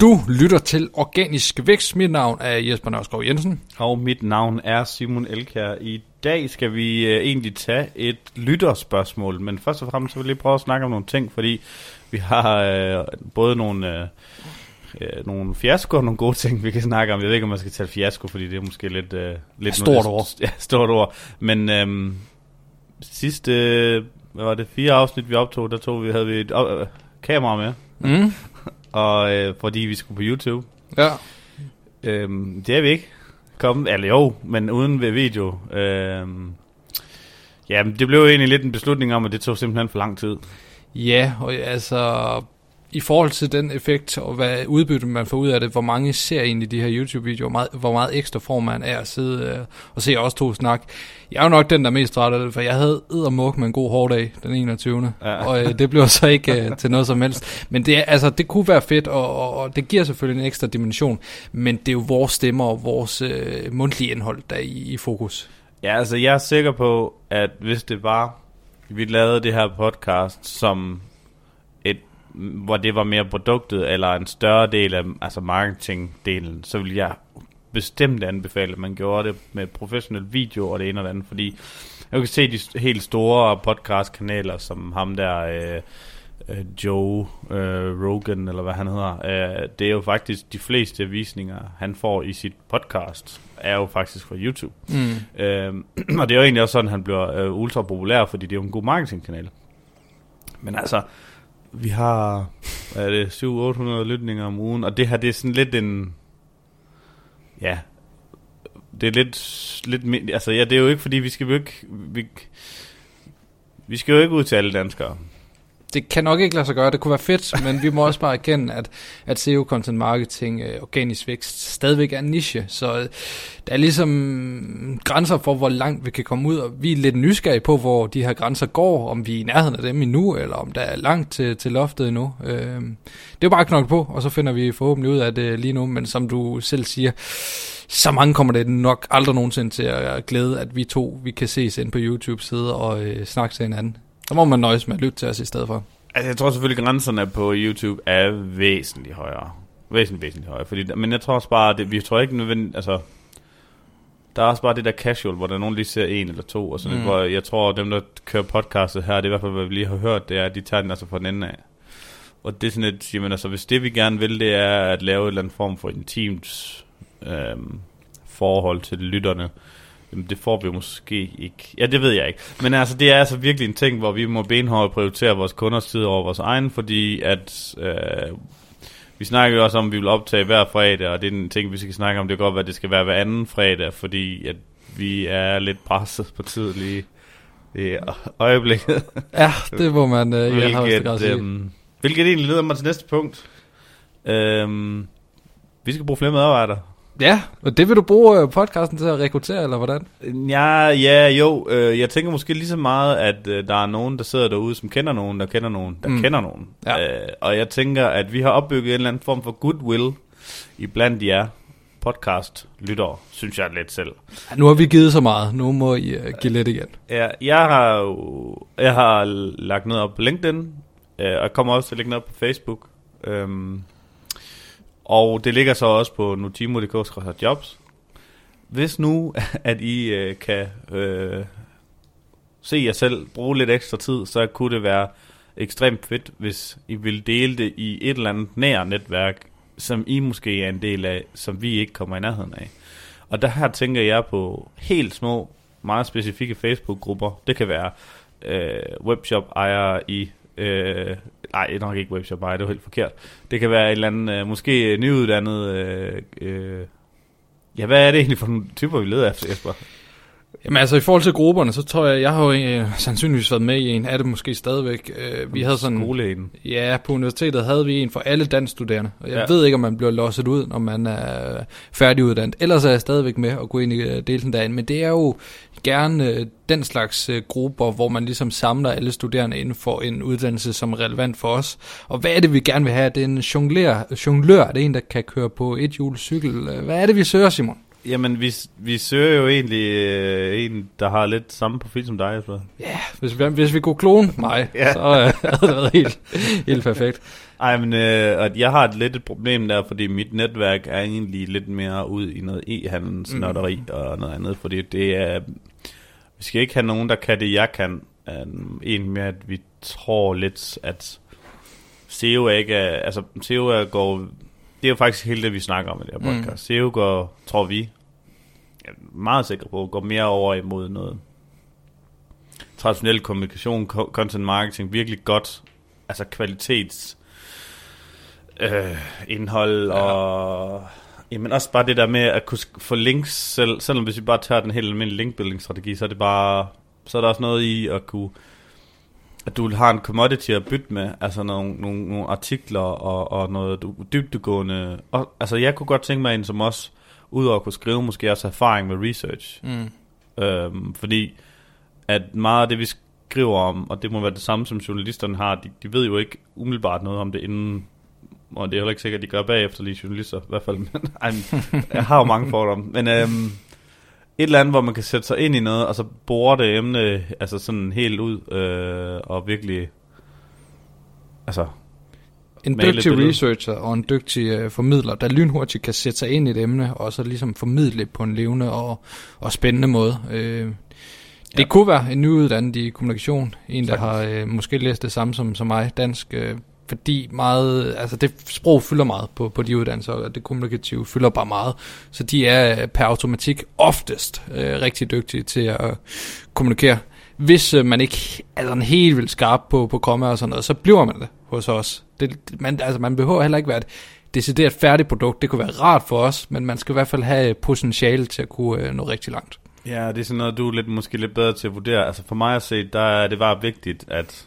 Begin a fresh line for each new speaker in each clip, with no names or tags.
Du lytter til Organisk Vækst. Mit navn er Jesper Nørskov Jensen.
Og mit navn er Simon Elkær. I dag skal vi øh, egentlig tage et lytterspørgsmål, men først og fremmest så vil jeg lige prøve at snakke om nogle ting, fordi vi har øh, både nogle, øh, øh, nogle fiasko og nogle gode ting, vi kan snakke om. Jeg ved ikke, om man skal tage fiasko, fordi det er måske lidt... Øh, lidt
Stort ord.
Ja, stort ord. Men øh, sidste, øh, hvad var det, fire afsnit, vi optog, der tog vi, havde vi et øh, kamera med,
Mm.
og øh, fordi vi skulle på YouTube.
Ja.
Øhm, det er vi ikke kommet, eller jo, men uden ved video. Øhm, ja, det blev egentlig lidt en beslutning om, at det tog simpelthen for lang tid.
Ja, og altså i forhold til den effekt og hvad udbytte man får ud af det, hvor mange ser egentlig de her YouTube-videoer, meget, hvor meget ekstra får man af at sidde øh, og se os to snak. Jeg er jo nok den, der er mest træt af det, for jeg havde eddermuk med en god hårdag den 21.
Ja.
Og øh, det blev så ikke øh, til noget som helst. Men det, er, altså, det kunne være fedt, og, og, og det giver selvfølgelig en ekstra dimension, men det er jo vores stemmer og vores øh, mundtlige indhold, der er i, i fokus.
Ja, altså jeg er sikker på, at hvis det var, vi lavede det her podcast som hvor det var mere produktet, eller en større del af altså marketingdelen, så ville jeg bestemt anbefale, at man gjorde det med professionel video og det ene og det andet, fordi jeg kan se de helt store podcastkanaler, som ham der, øh, øh, Joe øh, Rogan, eller hvad han hedder, øh, det er jo faktisk de fleste visninger, han får i sit podcast, er jo faktisk fra YouTube.
Mm.
Øhm, og det er jo egentlig også sådan, han bliver øh, ultra populær, fordi det er jo en god marketingkanal. Men altså, vi har, hvad er det, 700-800 lytninger om ugen, og det her, det er sådan lidt en, ja, det er lidt, lidt altså ja, det er jo ikke, fordi vi skal jo ikke, vi, vi skal jo ikke ud til alle danskere
det kan nok ikke lade sig gøre, det kunne være fedt, men vi må også bare erkende, at, at SEO, content marketing, øh, organisk vækst stadigvæk er en niche, så øh, der er ligesom grænser for, hvor langt vi kan komme ud, og vi er lidt nysgerrige på, hvor de her grænser går, om vi er i nærheden af dem endnu, eller om der er langt til, til loftet endnu. Øh, det er jo bare at knokle på, og så finder vi forhåbentlig ud af det lige nu, men som du selv siger, så mange kommer det nok aldrig nogensinde til at glæde, at vi to vi kan ses ind på YouTube, sidde og øh, snakke til hinanden. Så må man nøjes med at lytte til os i stedet for.
Altså, jeg tror selvfølgelig, grænserne på YouTube er væsentligt højere. Væsentligt, væsentligt højere. Fordi, men jeg tror også bare, det, vi tror ikke nødvendigt, altså, der er også bare det der casual, hvor der er nogen lige ser en eller to, og sådan
Mm.
hvor jeg tror, dem der kører podcastet her, det er i hvert fald, hvad vi lige har hørt, det er, at de tager den altså fra den ende af. Og det er sådan et, jamen altså, hvis det vi gerne vil, det er at lave en eller anden form for intimt øhm, forhold til lytterne, jamen det får vi måske ikke. Ja, det ved jeg ikke. Men altså, det er altså virkelig en ting, hvor vi må benhårdt prioritere vores kunders tid over vores egen, fordi at... Øh, vi snakker jo også om, at vi vil optage hver fredag, og det er en ting, vi skal snakke om. Det kan godt være, at det skal være hver anden fredag, fordi at vi er lidt presset på tid lige i øjeblikket.
Ja, det må man øh, i allerhøjeste grad
hvilket,
sige.
øhm, hvilket egentlig leder mig til næste punkt. Øhm, vi skal bruge flere medarbejdere.
Ja, og det vil du bruge øh, podcasten til at rekruttere, eller hvordan?
Ja, ja, jo. Øh, jeg tænker måske lige så meget, at øh, der er nogen, der sidder derude, som kender nogen, der kender nogen, der
Mm.
kender nogen.
Ja.
Øh, og jeg tænker, at vi har opbygget en eller anden form for goodwill i blandt jer podcast-lyttere, synes jeg lidt selv.
Ja, nu har vi givet så meget, nu må I give lidt igen.
Ja, jeg har jo jeg har lagt noget op på LinkedIn, øh, og jeg kommer også til at lægge noget op på Facebook. Øhm, og det ligger så også på notimo.dk jobs. Hvis nu, at I øh, kan øh, se jer selv bruge lidt ekstra tid, så kunne det være ekstremt fedt, hvis I vil dele det i et eller andet nær netværk, som I måske er en del af, som vi ikke kommer i nærheden af. Og der her tænker jeg på helt små, meget specifikke Facebook-grupper. Det kan være øh, webshop-ejere i... Øh, nej, nok ikke webshop-ejere, det var helt forkert. Det kan være en eller anden, øh, måske nyuddannet... Øh, øh, ja, hvad er det egentlig for nogle typer, vi leder efter, Jesper?
Jamen altså, i forhold til grupperne, så tror jeg, jeg har jo øh, sandsynligvis været med i en, er det måske stadigvæk. Øh, vi havde sådan...
Skoleheden.
Ja, på universitetet havde vi en for alle danskstuderende. Og jeg ja. Ved ikke, om man bliver losset ud, når man er færdiguddannet. Ellers er jeg stadigvæk med at gå ind i øh, delsen derinde. Men det er jo gerne øh, den slags øh, grupper, hvor man ligesom samler alle studerende inden for en uddannelse, som er relevant for os. Og hvad er det, vi gerne vil have? Det er en jonglør. jonglør. Det er en, der kan køre på et cykel. Øh, hvad er det, vi søger, Simon?
Jamen, vi, vi søger jo egentlig øh, en, der har lidt samme profil som dig, Jesper.
Ja, hvis vi, hvis vi kunne klone mig, ja. så øh, havde det været helt, helt perfekt.
Ej, men øh, at jeg har et lidt et problem der, fordi mit netværk er egentlig lidt mere ud i noget e-handelsnotteri mm. og noget andet, fordi det er... Vi skal ikke have nogen, der kan det, jeg kan. Um, en med, at vi tror lidt, at SEO ikke er, altså SEO går, det er jo faktisk hele det, vi snakker om i det her podcast. Mm. SEO går, tror vi, er meget sikker på, går mere over imod noget traditionel kommunikation, content marketing, virkelig godt, altså kvalitets øh, indhold ja. og jamen også bare det der med at kunne få links selv, selvom hvis vi bare tager den helt almindelige linkbuilding strategi, så er det bare så er der også noget i at kunne at du har en commodity at bytte med, altså nogle, nogle, nogle artikler og, og noget dybdegående. Og, altså jeg kunne godt tænke mig en som også, udover at kunne skrive, måske også erfaring med research. Mm. Øhm, fordi at meget af det, vi skriver om, og det må være det samme, som journalisterne har, de, de ved jo ikke umiddelbart noget om det inden, og det er heller ikke sikkert, at de gør bagefter lige journalister, i hvert fald. Men, ej, jeg har jo mange fordomme. Men øhm, et eller andet, hvor man kan sætte sig ind i noget, og så bore det emne altså sådan helt ud, øh, og virkelig, altså...
En dygtig researcher og en dygtig øh, formidler, der lynhurtigt kan sætte sig ind i et emne, og så ligesom formidle på en levende og, og spændende måde. Øh, det ja. kunne være en nyuddannet i kommunikation, en der har øh, måske læst det samme som, som mig, dansk, øh, fordi meget, altså det sprog fylder meget på, på de uddannelser, og det kommunikative fylder bare meget. Så de er øh, per automatik oftest øh, rigtig dygtige til at øh, kommunikere. Hvis øh, man ikke altså, er sådan helt vildt skarp på, på komma og sådan noget, så bliver man det hos os. Det, man, altså man behøver heller ikke være et decideret færdigt produkt. Det kunne være rart for os, men man skal i hvert fald have øh, potentiale til at kunne øh, nå rigtig langt.
Ja, det er sådan noget, du er lidt, måske lidt bedre til at vurdere. Altså for mig at se, der er det bare vigtigt, at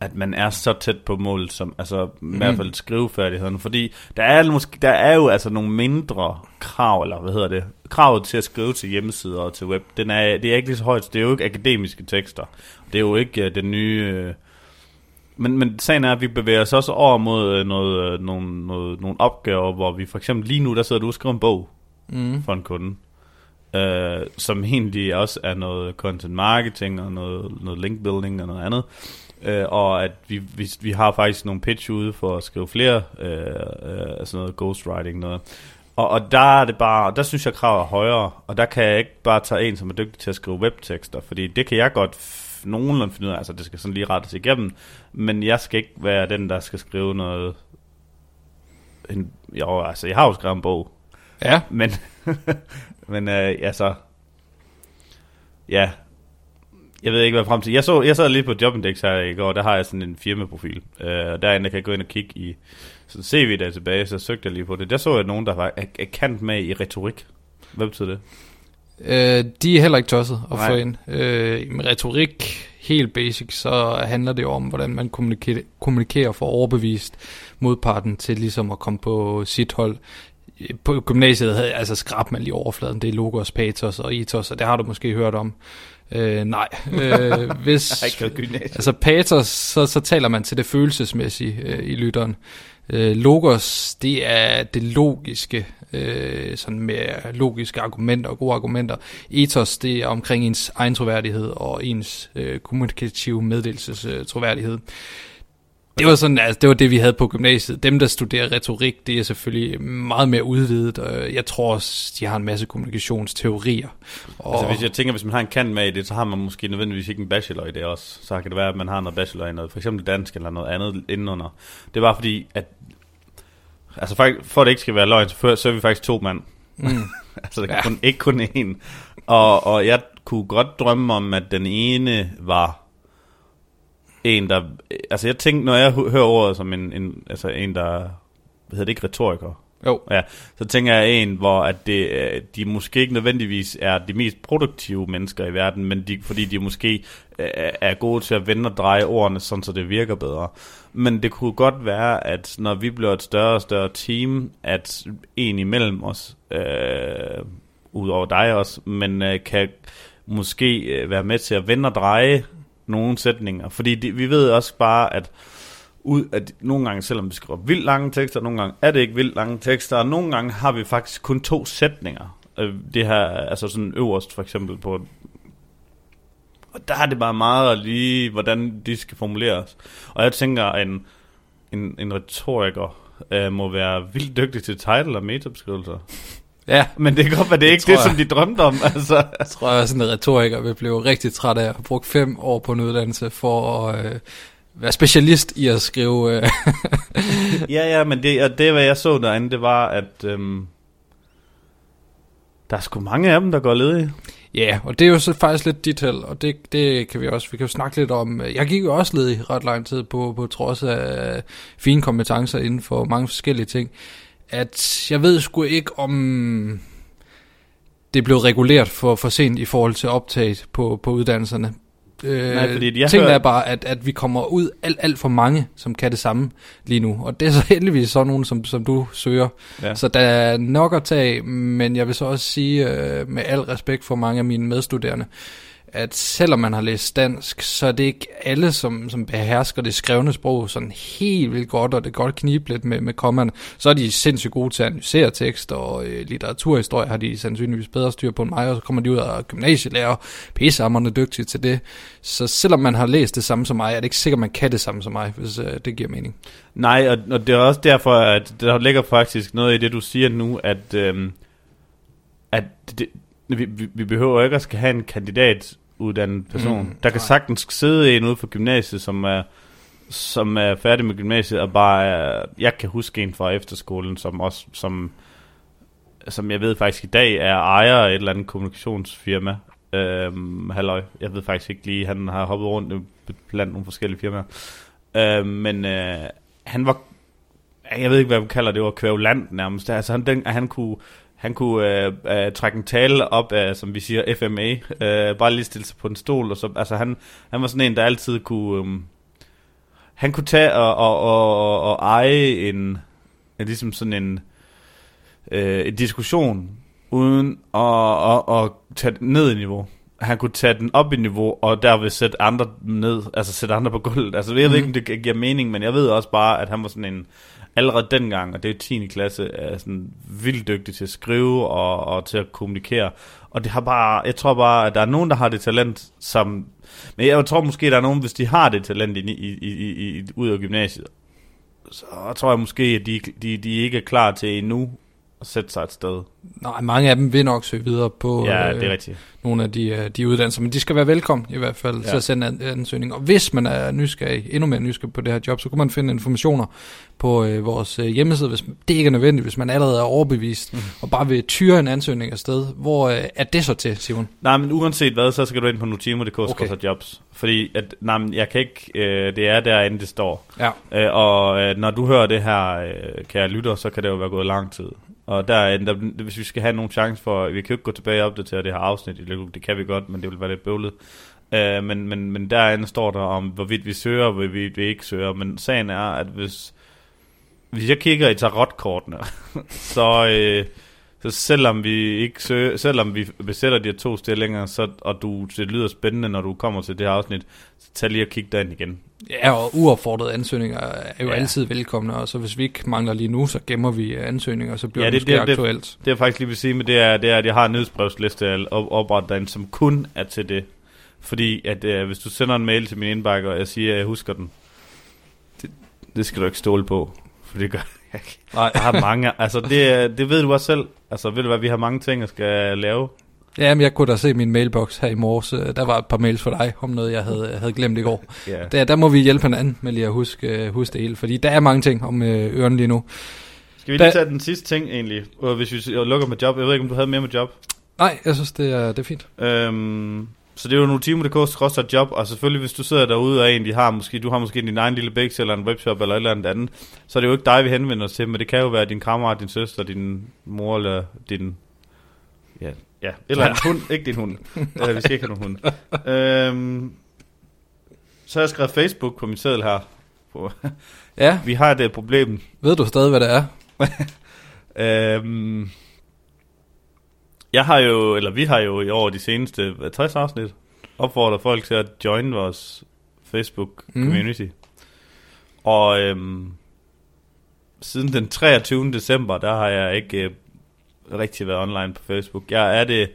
at man er så tæt på mål som altså mm. i hvert mhm. fald skrivefærdigheden, fordi der er måske der er jo altså nogle mindre krav eller hvad hedder det kravet til at skrive til hjemmesider og til web. Den er det er ikke lige så højt, det er jo ikke akademiske tekster. Det er jo ikke uh, den nye uh, men, men sagen er, at vi bevæger os også over mod uh, noget, uh, nogle, noget, nogle opgaver, hvor vi for eksempel lige nu, der sidder du og skriver en bog mm. for en kunde, uh, som egentlig også er noget content marketing og noget, noget link building og noget andet øh, og at vi, vi, vi har faktisk nogle pitch ude for at skrive flere øh, øh, sådan noget ghostwriting noget. Og, og der er det bare, der synes jeg kravet er højere, og der kan jeg ikke bare tage en, som er dygtig til at skrive webtekster, fordi det kan jeg godt nogenlunde finde ud af, altså det skal sådan lige rettes igennem, men jeg skal ikke være den, der skal skrive noget, en, jo, altså jeg har jo skrevet en bog,
ja.
men, men øh, altså, ja, jeg ved ikke, hvad frem til. Jeg, så, jeg sad lige på Jobindex her i går, der har jeg sådan en firmaprofil. Uh, derinde kan jeg gå ind og kigge i sådan CV der tilbage, så søgte jeg lige på det. Der så jeg nogen, der var er, kendt med i retorik. Hvad betyder det?
Uh, de er heller ikke tosset at Nej. få ind. Uh, med retorik, helt basic, så handler det om, hvordan man kommunikerer, kommunikerer for overbevist modparten til ligesom at komme på sit hold på gymnasiet havde altså skrab man lige overfladen, det er logos, patos og ethos, og det har du måske hørt om. Øh, nej, øh, hvis, altså patos, så, så taler man til det følelsesmæssige øh, i lytteren. Øh, logos, det er det logiske, øh, sådan med logiske argumenter og gode argumenter. Ethos, det er omkring ens egen troværdighed og ens øh, kommunikative meddelelses øh, troværdighed. Det var sådan, altså, det var det, vi havde på gymnasiet. Dem, der studerer retorik, det er selvfølgelig meget mere udvidet, og jeg tror også, de har en masse kommunikationsteorier.
Og... Altså, hvis jeg tænker, hvis man har en kant med i det, så har man måske nødvendigvis ikke en bachelor i det også. Så kan det være, at man har noget bachelor i noget, for eksempel dansk eller noget andet indenunder. Det var fordi, at altså faktisk, for at det ikke skal være løgn, så, så er vi faktisk to mand. Mm. altså, det ja. kun, ikke kun én. Og, og jeg kunne godt drømme om, at den ene var en, der... Altså jeg tænker, når jeg hører ordet som en, en, altså en der... Hvad hedder det ikke? Retoriker?
Jo.
Ja, så tænker jeg en, hvor at det, de måske ikke nødvendigvis er de mest produktive mennesker i verden, men de, fordi de måske er gode til at vende og dreje ordene, sådan så det virker bedre. Men det kunne godt være, at når vi bliver et større og større team, at en imellem os, øh, ud over dig også, men øh, kan måske øh, være med til at vende og dreje nogle sætninger. Fordi de, vi ved også bare, at ud at nogle gange, selvom vi skriver vildt lange tekster, nogle gange er det ikke vildt lange tekster, og nogle gange har vi faktisk kun to sætninger. Øh, det her, altså sådan øverst for eksempel på og der er det bare meget lige, hvordan de skal formuleres. Og jeg tænker, en, en, en retoriker øh, må være vildt dygtig til title og metabeskrivelser.
Ja,
Men det kan godt være, det er ikke det,
jeg.
som de drømte om. Altså.
jeg tror jeg, sådan en retoriker vil blive rigtig træt af at have brugt fem år på en uddannelse for at øh, være specialist i at skrive... Øh,
ja, ja, men det, og det, hvad jeg så derinde, det var, at øhm, der er sgu mange af dem, der går ledige.
Ja, og det er jo så faktisk lidt detail, og det, det kan vi også, vi kan jo snakke lidt om. Jeg gik jo også led i ret lang tid på, på trods af fine kompetencer inden for mange forskellige ting. At jeg ved sgu ikke om det blev reguleret for, for sent i forhold til optaget på, på uddannelserne. Øh,
Nej, fordi jeg
Tingene
hører-
er bare, at, at vi kommer ud alt, alt for mange, som kan det samme lige nu. Og det er så heldigvis sådan nogen, som, som du søger.
Ja.
Så der er nok at tage, men jeg vil så også sige, øh, med al respekt for mange af mine medstuderende, at selvom man har læst dansk, så er det ikke alle, som, som behersker det skrevne sprog sådan helt vildt godt, og det godt knibe lidt med, med kommerne. Så er de sindssygt gode til at analysere tekst, og øh, litteraturhistorie har de sandsynligvis bedre styr på end mig, og så kommer de ud af gymnasielærer, pissehammerne dygtige til det. Så selvom man har læst det samme som mig, er det ikke sikkert, man kan det samme som mig, hvis øh, det giver mening.
Nej, og, og det er også derfor, at der ligger faktisk noget i det, du siger nu, at, øh, at det, vi, vi, vi behøver ikke at skal have en kandidatuddannet person.
Mm,
der kan
nej.
sagtens sidde en ude for gymnasiet, som er, som er færdig med gymnasiet, og bare er, jeg kan huske en fra efterskolen, som også, som, som jeg ved faktisk i dag er ejer af et eller andet kommunikationsfirma. Øhm, halløj, jeg ved faktisk ikke lige, han har hoppet rundt blandt nogle forskellige firmaer. Øhm, men øh, han var, jeg ved ikke, hvad man kalder det, det var kvævland nærmest. Altså han, den, han kunne, han kunne øh, øh, trække en tale op af, som vi siger, FMA, øh, bare lige stille sig på en stol, og så, altså han, han var sådan en, der altid kunne, øh, han kunne tage og, og, og, og eje en, en, ligesom sådan en, øh, en diskussion, uden at, at, at tage den ned i niveau. Han kunne tage den op i niveau, og derved sætte andre ned, altså sætte andre på gulvet. Altså jeg ved ikke, om det giver mening, men jeg ved også bare, at han var sådan en, allerede dengang, og det er 10. klasse, er sådan vildt dygtig til at skrive og, og til at kommunikere. Og det har bare, jeg tror bare, at der er nogen, der har det talent, som... Men jeg tror måske, der er nogen, hvis de har det talent i, i, i, i, i, ud af gymnasiet, så tror jeg måske, at de, de, de ikke er klar til endnu at sætte sig et sted.
Nej, mange af dem vil nok søge videre på
Ja,
øh,
det er rigtigt.
nogle af de, øh, de uddannelser, men de skal være velkommen i hvert fald ja. Til at sende an- ansøgning. Og hvis man er nysgerrig, endnu mere nysgerrig på det her job, så kan man finde informationer på øh, vores øh, hjemmeside, hvis det ikke er nødvendigt, hvis man allerede er overbevist mm. og bare vil tyre en ansøgning afsted. Hvor øh, er det så til, Simon?
Nej, men uanset hvad, så skal du ind på notimo.dk
okay.
jobs. Fordi, at, nej, men jeg kan ikke, øh, det er derinde, det står.
Ja.
Øh, og øh, når du hører det her, øh, kære lytter, så kan det jo være gået lang tid. Og der, der, hvis vi skal have nogen chance for, vi kan jo ikke gå tilbage og opdatere det her afsnit, i det kan vi godt, men det vil være lidt bøvlet. Øh, men, men, men derinde står der om, hvorvidt vi søger, og hvorvidt vi ikke søger. Men sagen er, at hvis, hvis jeg kigger i tarotkortene, så, øh, så selvom vi ikke søger, selvom vi besætter de her to stillinger, så, og du, det lyder spændende, når du kommer til det her afsnit, så tag lige og kig derind igen.
Ja, og uopfordrede ansøgninger er jo ja. Altid velkomne, og så hvis vi ikke mangler lige nu, så gemmer vi øh, ansøgninger, og så bliver
Ja,
det,
det-
det måske
det- det-
aktuelt.
Jeg faktisk lige vil sige med det er, det er at jeg har en nyhedsbrevsliste op- oprettet derinde, som kun er til det. Fordi at øh, hvis du sender en mail til min indbakke, og jeg siger, at jeg husker den, det, det skal du ikke stole på. For det gør jeg ikke.
Nej.
Jeg har mange, altså det, det ved du også selv. Altså ved du hvad, vi har mange ting, jeg skal lave.
Ja, men jeg kunne da se min mailbox her i morges. øh, Der var et par mails for dig om noget, jeg havde, havde glemt i går.
Ja.
Der, der må vi hjælpe hinanden med lige at huske, øh, huske det hele, fordi der er mange ting om øh, ørerne lige nu.
Skal vi lige
Da-
tage den sidste ting egentlig, øh, hvis vi lukker med job. Jeg ved ikke, om du havde mere med job.
Nej, jeg synes, det er, det er fint.
Øhm, så det er jo notimo.dk job, og selvfølgelig hvis du sidder derude og egentlig har måske, du har måske din egen lille bæks eller en webshop eller et eller andet andet, så er det jo ikke dig, vi henvender os til, men det kan jo være din kammerat, din søster, din mor eller din... Ja, ja eller en hund, ikke din hund. øh, vi skal ikke have nogen hund. Øhm, så har jeg skrevet Facebook på min seddel her.
Ja,
Vi har det problem.
ved du stadig, hvad det er?
Øhm, jeg har jo, eller vi har jo i år de seneste hvad, 60 afsnit opfordret folk til at join vores Facebook
Mm.
community. Og øhm, siden den 23. december, der har jeg ikke øh, rigtig været online på Facebook. Jeg er det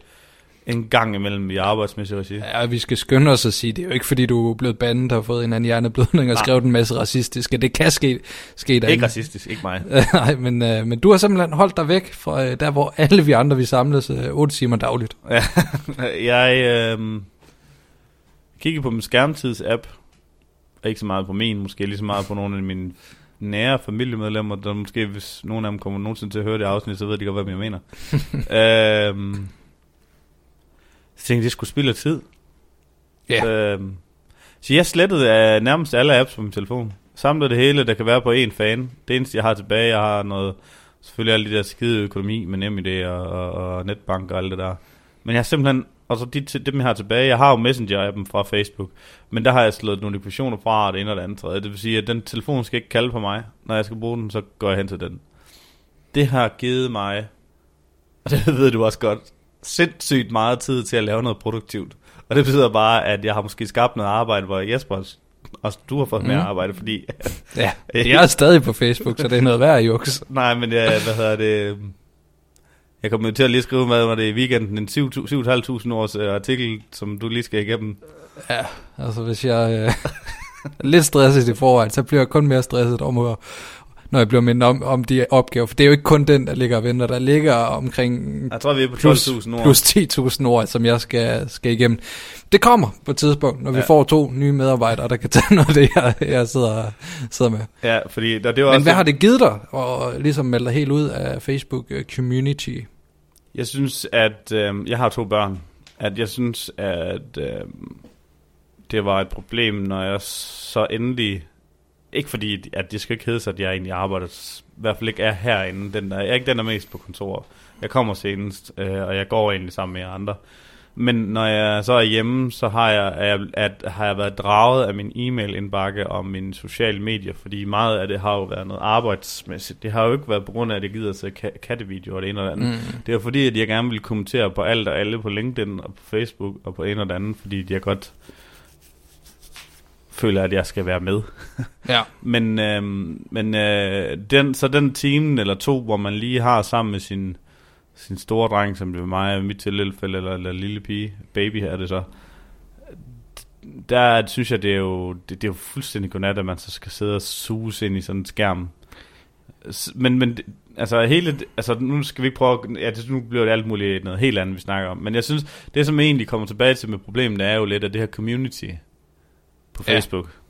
en gang imellem i arbejdsmæssig regi.
Ja, vi skal skynde os at sige, det er jo ikke fordi, du er blevet bandet og har fået en anden hjerneblødning og
Nej.
skrevet en masse racistiske. Det kan ske, ske derinde.
Ikke racistisk, ikke mig.
Nej, men, øh, men du har simpelthen holdt dig væk fra øh, der, hvor alle vi andre vi samles øh, 8 timer dagligt.
Ja, jeg øh, kigger på min skærmtids-app. Ikke så meget på min, måske lige så meget på nogle af mine nære familiemedlemmer, der måske, hvis nogen af dem kommer nogensinde til at høre det afsnit, så ved de godt, hvad jeg mener. øhm, så tænkte jeg, det skulle spille tid.
Ja.
Øhm, så jeg slettede uh, nærmest alle apps på min telefon. Samlede det hele, der kan være på én fan. Det eneste, jeg har tilbage, jeg har noget, selvfølgelig alle de der skide økonomi med NemID og, og, og netbank og alt det der. Men jeg har simpelthen, og så de, dem jeg har tilbage, jeg har jo Messenger-appen fra Facebook, men der har jeg slået notifikationer fra og det ene og det andet tredje. Det vil sige, at den telefon skal ikke kalde på mig. Når jeg skal bruge den, så går jeg hen til den. Det har givet mig, og det ved du også godt, sindssygt meget tid til at lave noget produktivt. Og det betyder bare, at jeg har måske skabt noget arbejde, hvor Jesper også du har fået mere
Mhm.
arbejde, fordi...
Ja, jeg er stadig på Facebook, så det er noget værd, Jux.
Nej, men jeg, hvad hedder det... Jeg kommer jo til at lige skrive med, når det i weekenden, en 7.500 års øh, artikel, som du lige skal igennem.
Ja, altså hvis jeg øh, er lidt stresset i forvejen, så bliver jeg kun mere stresset om at når jeg bliver mindet om, om de opgaver. For det er jo ikke kun den, der ligger og venter. Der ligger omkring
Jeg tror, vi er på
plus,
12.000 ord.
plus 10.000 ord, som jeg skal, skal igennem. Det kommer på et tidspunkt, når vi
Ja.
får to nye medarbejdere, der kan tage noget af det, jeg, jeg sidder, sidder med.
Ja, fordi der, det var
Men
også...
hvad har det givet dig, at ligesom melde dig helt ud af Facebook øh, Community?
Jeg synes, at... Øh, jeg har to børn. At jeg synes, at øh, det var et problem, når jeg så endelig... Ikke fordi, at det skal ikke hedde sig, at jeg egentlig arbejder... I hvert fald ikke er herinde. Den der, jeg er ikke den, der er mest på kontor. Jeg kommer senest, øh, og jeg går egentlig sammen med jer andre. Men når jeg så er hjemme, så har jeg, er at, har jeg været draget af min e-mail-indbakke og mine sociale medier, fordi meget af det har jo været noget arbejdsmæssigt. Det har jo ikke været på grund af, at jeg gider se ka- kattevideoer og det ene og det andet.
Mm.
Det er jo fordi, at jeg gerne vil kommentere på alt og alle på LinkedIn og på Facebook og på en og det andet, fordi jeg godt føler, at jeg skal være med.
Ja.
Men, øh, men øh, den, så den time eller to, hvor man lige har sammen med sin, sin store dreng, som det er mig mit tilfælde, eller, eller lille pige, baby er det så, der synes jeg, det er jo, det, det er jo fuldstændig godnat, at man så skal sidde og suge ind i sådan en skærm. Men, men altså hele, altså nu skal vi ikke prøve, at- ja, det, nu bliver det alt muligt noget helt andet, vi snakker om. Men jeg synes, det som egentlig kommer tilbage til med problemet, er jo lidt, at det her community på. Facebook.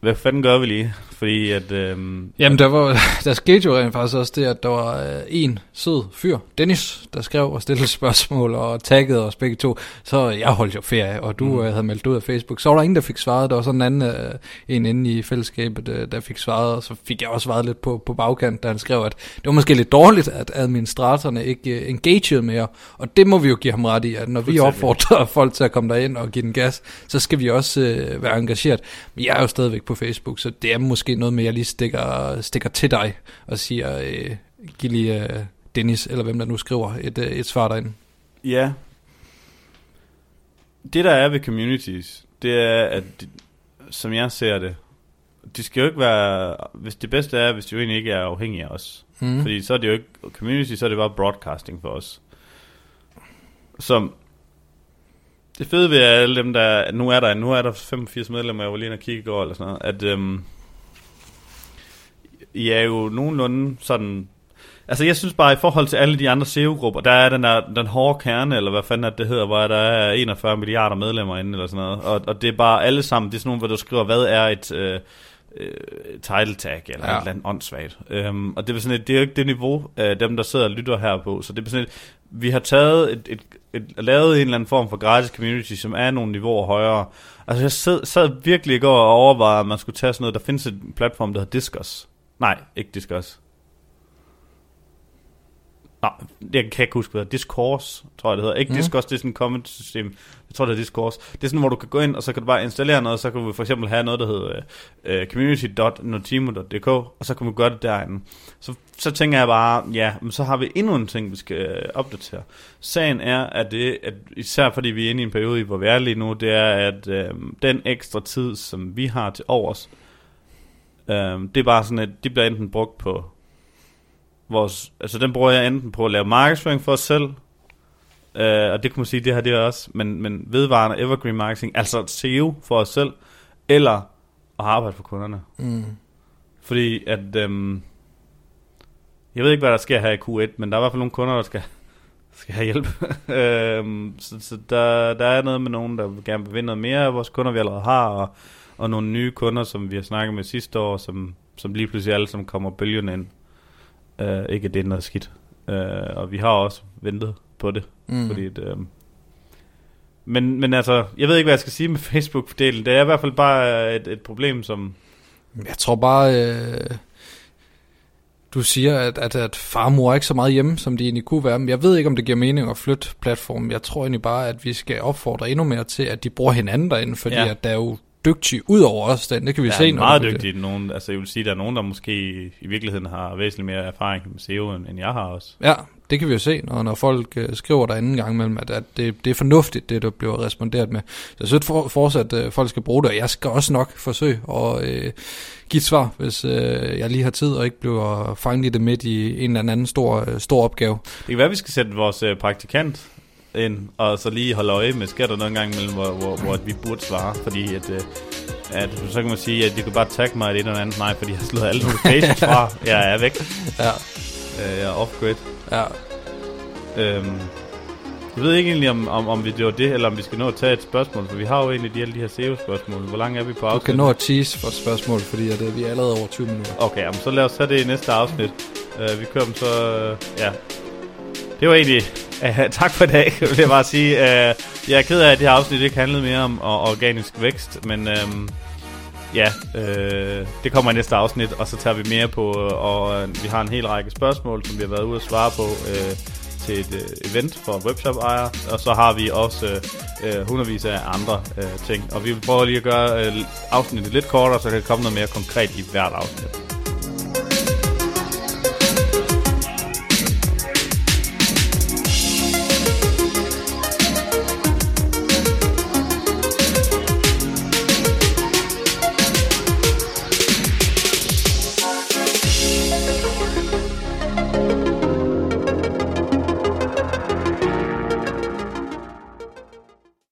Hvad fanden gør vi lige? Fordi at... Øhm,
Jamen, der, var, der skete jo rent faktisk også det, at der var øh, en sød fyr, Dennis, der skrev og stillede spørgsmål og taggede os begge to. Så jeg holdt jo ferie, og du
Mm.
mm. havde meldt ud af Facebook. Så var der ingen, der fik svaret. Der var sådan en anden øh, en inde i fællesskabet, øh, der fik svaret, og så fik jeg også svaret lidt på, på bagkant, da han skrev, at det var måske lidt dårligt, at administratorerne ikke øh, engagede mere. Og det må vi jo give ham ret i, at når vi opfordrer folk til at komme derind og give den gas, så skal vi også øh, være engageret. Men jeg er jo stadigvæk på Facebook, så det er måske noget med, at jeg lige stikker, stikker til dig og siger, øh, giv lige øh, Dennis, eller hvem der nu skriver, et, øh, et svar derinde.
Ja. Det der er ved communities, det er, at de, som jeg ser det, de skal jo ikke være, hvis det bedste er, hvis jo egentlig ikke er afhængige af os.
Mm.
Fordi så er det jo ikke, community, så er det bare broadcasting for os. Som, det fede ved alle dem, der, nu er der, nu er der 85 medlemmer, jeg var lige inde og kigge i går, eller sådan noget, at øhm, I er jo nogenlunde sådan Altså jeg synes bare, i forhold til alle de andre SEO-grupper, der er den, der, den hårde kerne, eller hvad fanden er det, det hedder, hvor der er 41 milliarder medlemmer inde, eller sådan noget. Og, og det er bare alle sammen, det er sådan nogle, hvor du skriver, hvad er et øh, øh, title tag, eller ja. Et eller andet åndssvagt. Øhm, og det er, sådan et, det er jo ikke det niveau, øh, dem der sidder og lytter her på. Så det er sådan et, vi har taget et, et, et, lavet en eller anden form for gratis community, som er nogle niveauer højere. Altså jeg sad, sad virkelig i går og overvejede, at man skulle tage sådan noget, der findes et platform, der hedder Discuss. Nej, ikke Discuss. Nej, jeg kan ikke huske, hvad det. Discourse, tror jeg det hedder. Ikke
Mm.
Discourse, det er sådan et comment system. Jeg tror, det er Discourse. Det er sådan, hvor du kan gå ind, og så kan du bare installere noget, så kan du for eksempel have noget, der hedder uh, community.notimo.dk, og så kan du gøre det derinde. Så, så tænker jeg bare, ja, men så har vi endnu en ting, vi skal øh, opdatere. Sagen er, at det, at især fordi vi er inde i en periode, hvor vi er lige nu, det er, at øh, den ekstra tid, som vi har til overs, Øhm, det er bare sådan, at de bliver enten brugt på vores... Altså den bruger jeg enten på at lave markedsføring for os selv, øh, og det kan man sige, det her det er også, men, men vedvarende evergreen marketing, altså SEO for os selv, eller at arbejde for kunderne.
Mm.
Fordi at... Øhm, jeg ved ikke, hvad der sker her i Q1, men der er i hvert fald nogle kunder, der skal, skal have hjælp. øhm, så så der, der er noget med nogen, der gerne vil vinde noget mere af vores kunder, vi allerede har, og, og nogle nye kunder, som vi har snakket med sidste år, som, som lige pludselig alle som kommer bølgen ind. Øh, ikke at det er noget skidt. Øh, og vi har også ventet på det.
Mm.
Fordi det, øh, men, men altså, jeg ved ikke, hvad jeg skal sige med Facebook-delen. Det er i hvert fald bare et, et problem, som...
Jeg tror bare, øh, du siger, at, at, at far og mor er ikke så meget hjemme, som de egentlig kunne være. Men jeg ved ikke, om det giver mening at flytte platformen. Jeg tror egentlig bare, at vi skal opfordre endnu mere til, at de bruger hinanden derinde, fordi
ja.
at der er jo dygtige ud over os. Den. Det kan vi
Der
se.
er meget dygtige. Nogen, altså, jeg vil sige, der er nogen, der måske i virkeligheden har væsentligt mere erfaring med SEO, end, end jeg har også.
Ja, det kan vi jo se, når, når folk øh, skriver der anden gang imellem, at, at det, det er fornuftigt, det der bliver responderet med. Så jeg synes for, fortsat, at øh, folk skal bruge det, og jeg skal også nok forsøge at øh, give et svar, hvis øh, jeg lige har tid og ikke bliver fanget i det midt i en eller anden stor, øh, stor opgave.
Det kan være, at vi skal sætte vores øh, praktikant ind, og så lige holde øje med, sker der noget gang imellem, hvor, hvor, hvor vi burde svare, fordi at, øh, at, så kan man sige, at de kan bare tagge mig i det ene eller andet, nej, fordi jeg har slået alle notifications fra, jeg er væk,
Ja,
øh, jeg er off-grid.
ja.
Øhm, jeg ved ikke egentlig, om, om, om vi gjorde det, eller om vi skal nå at tage et spørgsmål, for vi har jo egentlig de, alle de her SEO-spørgsmål. Hvor langt er vi på
Du
afsnit?
kan nå at tease for et spørgsmål, fordi at, øh, vi er allerede over 20 minutter.
Okay, jamen, så lad os tage det i næste afsnit. Uh, vi kører dem så... Uh, ja. Det var egentlig... Uh, tak for i dag, vil jeg bare sige. Uh, jeg er ked af, at det her afsnit ikke handlede mere om uh, organisk vækst, men... Um, ja, uh, det kommer i næste afsnit, og så tager vi mere på, og uh, vi har en hel række spørgsmål, som vi har været ude at svare på uh, til et uh, event for webshop-ejere, og så har vi også uh, uh, hundredvis af andre uh, ting, og vi vil prøve lige at gøre uh, afsnittet lidt kortere, så der kan komme noget mere konkret i hvert afsnit.